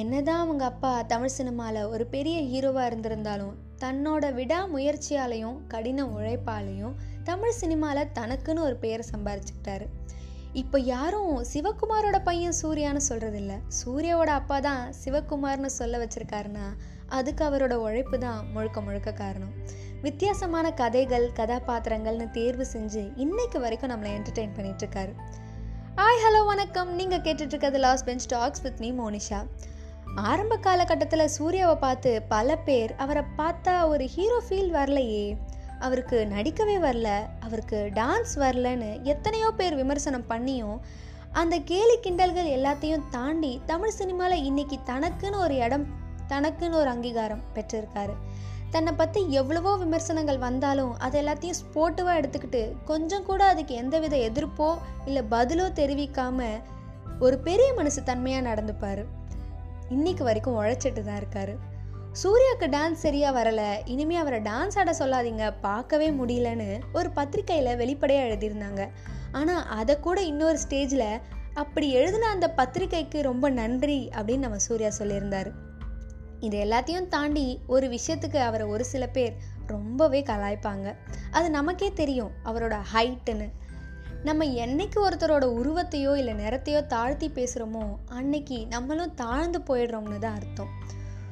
என்னதான் அவங்க அப்பா தமிழ் சினிமாவில் ஒரு பெரிய ஹீரோவாக இருந்திருந்தாலும் தன்னோட விடாமுயற்சியாலையும் கடின உழைப்பாலையும் தமிழ் சினிமாவில் தனக்குன்னு ஒரு பெயரை சம்பாரிச்சுக்கிட்டாரு. இப்போ யாரும் சிவகுமாரோட பையன் சூர்யான்னு சொல்கிறதில்ல சூர்யாவோட அப்பா தான் சிவகுமார்னு சொல்ல வச்சுருக்காருன்னா அதுக்கு அவரோட உழைப்பு தான் முழுக்க முழுக்க காரணம். வித்தியாசமான கதைகள் கதாபாத்திரங்கள்னு தேர்வு செஞ்சு இன்னைக்கு வரைக்கும் நம்மளை என்டர்டெயின் பண்ணிட்டு இருக்காரு. ஹாய் ஹலோ வணக்கம். நீங்கள் கேட்டுட்ருக்கிறது last bench talks with me Monisha. ஆரம்ப காலகட்டத்தில் சூர்யாவை பார்த்து பல பேர் அவரை பார்த்தா ஒரு ஹீரோ ஃபீல் வரலையே. அவருக்கு நடிக்கவே வரல. அவருக்கு டான்ஸ் வரலன்னு எத்தனையோ பேர் விமர்சனம் பண்ணியும் அந்த கேலி கிண்டல்கள் எல்லாத்தையும் தாண்டி தமிழ் சினிமாவில் இன்னைக்கு தனக்குன்னு ஒரு இடம் தனக்குன்னு ஒரு அங்கீகாரம் பெற்றிருக்காரு. தன்னை பற்றி எவ்வளவோ விமர்சனங்கள் வந்தாலும் அது எல்லாத்தையும் ஸ்போர்ட்டிவாக எடுத்துக்கிட்டு கொஞ்சம் கூட அதுக்கு எந்தவித எதிர்ப்போ இல்லை பதிலோ தெரிவிக்காமல் ஒரு பெரிய மனசு தன்மையாக நடந்துப்பார். இன்னைக்கு வரைக்கும் உழைச்சிட்டு தான் இருக்காரு. சூர்யாவுக்கு டான்ஸ் சரியாக வரலை. இனிமே அவரை டான்ஸ் ஆட சொல்லாதீங்க. பார்க்கவே முடியலன்னு ஒரு பத்திரிக்கையில் வெளிப்படையாக எழுதியிருந்தாங்க. ஆனால் அதை கூட இன்னொரு ஸ்டேஜில் அப்படி எழுதின அந்த பத்திரிக்கைக்கு ரொம்ப நன்றி அப்படின்னு நம்ம சூர்யா சொல்லியிருந்தார். இது எல்லாத்தையும் தாண்டி ஒரு விஷயத்துக்கு அவரை ஒரு சில பேர் ரொம்பவே கலாய்ப்பாங்க. அது நமக்கே தெரியும் அவரோட ஹைட்டுன்னு நம்ம என்னைக்கு ஒருத்தரோட உருவத்தையோ இல்லை நிறத்தையோ தாழ்த்தி பேசுகிறோமோ அன்னைக்கு நம்மளும் தாழ்ந்து போயிடுறோம்னு தான் அர்த்தம்.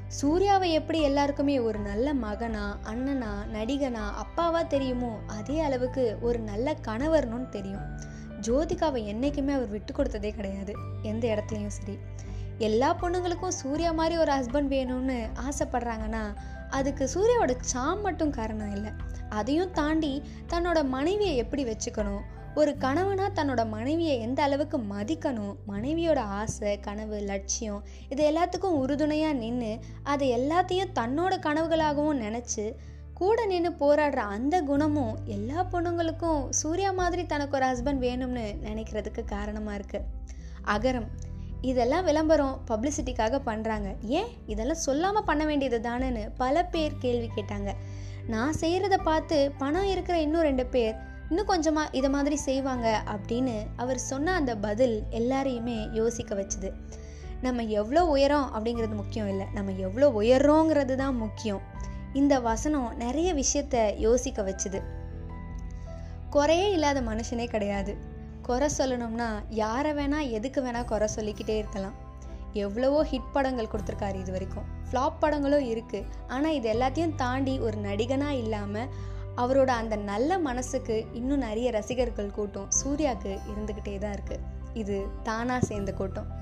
சூர்யாவை எப்படி எல்லாருக்குமே ஒரு நல்ல மகனா அண்ணனா நடிகனா அப்பாவா தெரியுமோ அதே அளவுக்கு ஒரு நல்ல கணவர்னு தெரியும். ஜோதிகாவை என்றைக்குமே அவர் விட்டு கொடுத்ததே கிடையாது எந்த இடத்துலையும் சரி. எல்லா பொண்ணுங்களுக்கும் சூர்யா மாதிரி ஒரு ஹஸ்பண்ட் வேணும்னு ஆசைப்படுறாங்கன்னா அதுக்கு சூர்யாவோட சாம் மட்டும் காரணம் இல்லை. அதையும் தாண்டி தன்னோட மனைவியை எப்படி வச்சுக்கணும் ஒரு கணவனா தன்னோட மனைவியை எந்த அளவுக்கு மதிக்கணும்? மனைவியோட ஆசை கனவு லட்சியம் இது எல்லாத்துக்கும் உறுதுணையாக நின்று அதை எல்லாத்தையும் தன்னோட கனவுகளாகவும் நினச்சி கூட நின்று போராடுற அந்த குணமும் எல்லா பொண்ணுங்களுக்கும் சூர்யா மாதிரி தனக்கு ஒரு ஹஸ்பண்ட் வேணும்னு நினைக்கிறதுக்கு காரணமாக இருக்குது அகரம் இதெல்லாம் விளம்பரம் பப்ளிசிட்டிக்காக பண்ணுறாங்க ஏன்? இதெல்லாம் சொல்லாமல் பண்ண வேண்டியது தானேன்னு பல பேர் கேள்வி கேட்டாங்க. நான் செய்கிறத பார்த்து பணம் இருக்கிற இன்னும் ரெண்டு பேர் இன்னும் கொஞ்சமாக இதை மாதிரி செய்வாங்க அப்படின்னு அவர் சொன்ன அந்த பதில் எல்லாரையுமே யோசிக்க வச்சுது. நம்ம எவ்வளோ உயரம் அப்படிங்கிறது முக்கியம் இல்லை. நம்ம எவ்வளோ உயர்றோங்கிறது தான் முக்கியம். இந்த வசனம் நிறைய விஷயத்த யோசிக்க வச்சுது. குறையே இல்லாத மனுஷனே கிடையாது. குறை சொல்லணும்னா யாரை வேணால் எதுக்கு வேணால் குறை சொல்லிக்கிட்டே இருக்கலாம். எவ்வளவோ ஹிட் படங்கள் கொடுத்துருக்காரு இது வரைக்கும். ஃப்ளாப் படங்களும் இருக்குது ஆனால் இது எல்லாத்தையும் தாண்டி ஒரு நடிகனாக இல்லாமல் அவரோட அந்த நல்ல மனசுக்கு இன்னும் நிறைய ரசிகர்கள் கூட்டம் சூர்யாவுக்கு இருந்துக்கிட்டே தான் இருக்குது இது தானாக சேர்ந்த கூட்டம்.